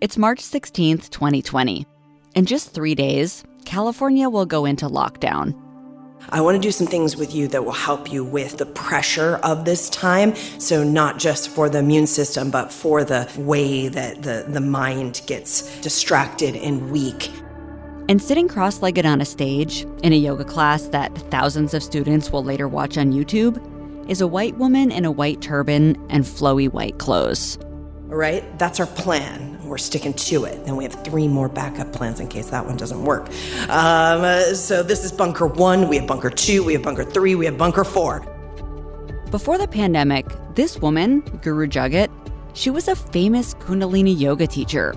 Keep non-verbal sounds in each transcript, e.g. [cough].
It's March 16th, 2020. In just three days, California will go into lockdown. I want to do some things with you that will help you with the pressure of this time. So, not just for the immune system, but for the way that the, the mind gets distracted and weak. And sitting cross legged on a stage in a yoga class that thousands of students will later watch on YouTube is a white woman in a white turban and flowy white clothes. All right, that's our plan. We're sticking to it. And we have three more backup plans in case that one doesn't work. Um, so this is bunker one, we have bunker two, we have bunker three, we have bunker four. Before the pandemic, this woman, Guru Jagat, she was a famous Kundalini yoga teacher.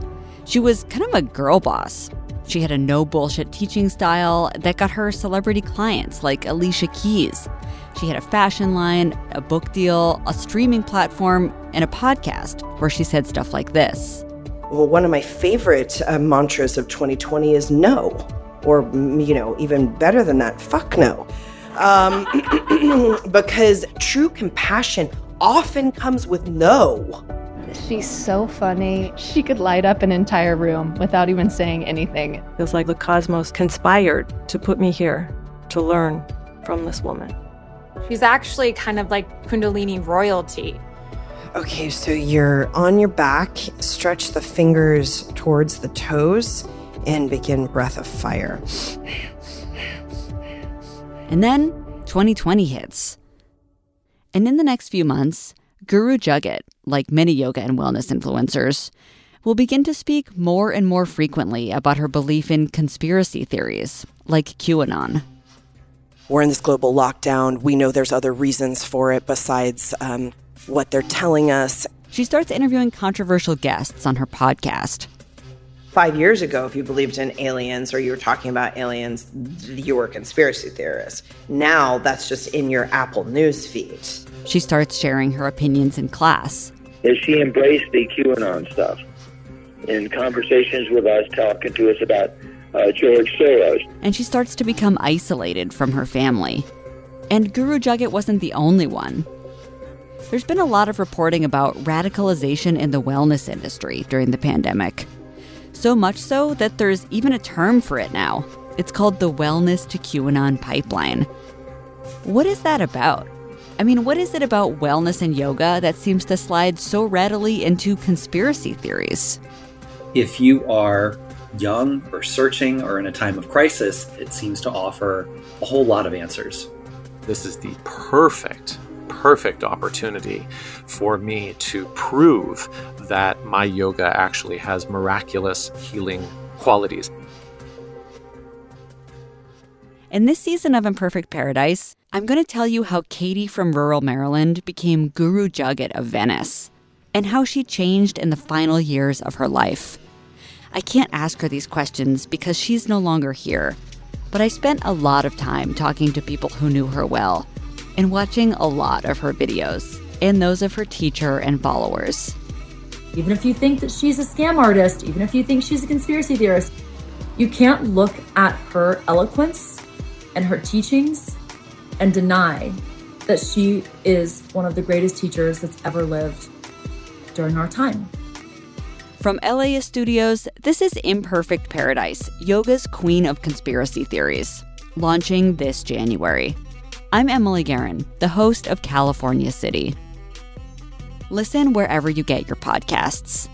She was kind of a girl boss. She had a no bullshit teaching style that got her celebrity clients like Alicia Keys. She had a fashion line, a book deal, a streaming platform, and a podcast where she said stuff like this. Well, one of my favorite uh, mantras of 2020 is no, or, you know, even better than that, fuck no. Um, [clears throat] because true compassion often comes with no. She's so funny. She could light up an entire room without even saying anything. Feels like the cosmos conspired to put me here to learn from this woman. She's actually kind of like Kundalini royalty. Okay, so you're on your back, stretch the fingers towards the toes, and begin breath of fire. And then 2020 hits. And in the next few months, Guru Jagat, like many yoga and wellness influencers, will begin to speak more and more frequently about her belief in conspiracy theories, like QAnon. We're in this global lockdown. We know there's other reasons for it besides um, what they're telling us. She starts interviewing controversial guests on her podcast. Five years ago, if you believed in aliens or you were talking about aliens, you were a conspiracy theorist. Now that's just in your Apple News feed. She starts sharing her opinions in class. Is she embraced the QAnon stuff in conversations with us, talking to us about uh, George Soros. And she starts to become isolated from her family. And Guru Jagat wasn't the only one. There's been a lot of reporting about radicalization in the wellness industry during the pandemic. So much so that there's even a term for it now. It's called the Wellness to QAnon Pipeline. What is that about? I mean, what is it about wellness and yoga that seems to slide so readily into conspiracy theories? If you are young or searching or in a time of crisis, it seems to offer a whole lot of answers. This is the perfect, perfect opportunity for me to prove that my yoga actually has miraculous healing qualities. In this season of Imperfect Paradise, I'm going to tell you how Katie from rural Maryland became Guru Jagat of Venice and how she changed in the final years of her life. I can't ask her these questions because she's no longer here. But I spent a lot of time talking to people who knew her well and watching a lot of her videos and those of her teacher and followers. Even if you think that she's a scam artist, even if you think she's a conspiracy theorist, you can't look at her eloquence and her teachings and deny that she is one of the greatest teachers that's ever lived during our time. From LAist Studios, this is Imperfect Paradise, yoga's queen of conspiracy theories, launching this January. I'm Emily Guerin, the host of California City. Listen wherever you get your podcasts.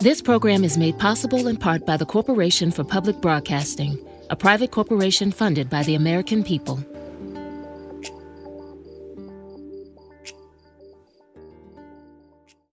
This program is made possible in part by the Corporation for Public Broadcasting, a private corporation funded by the American people.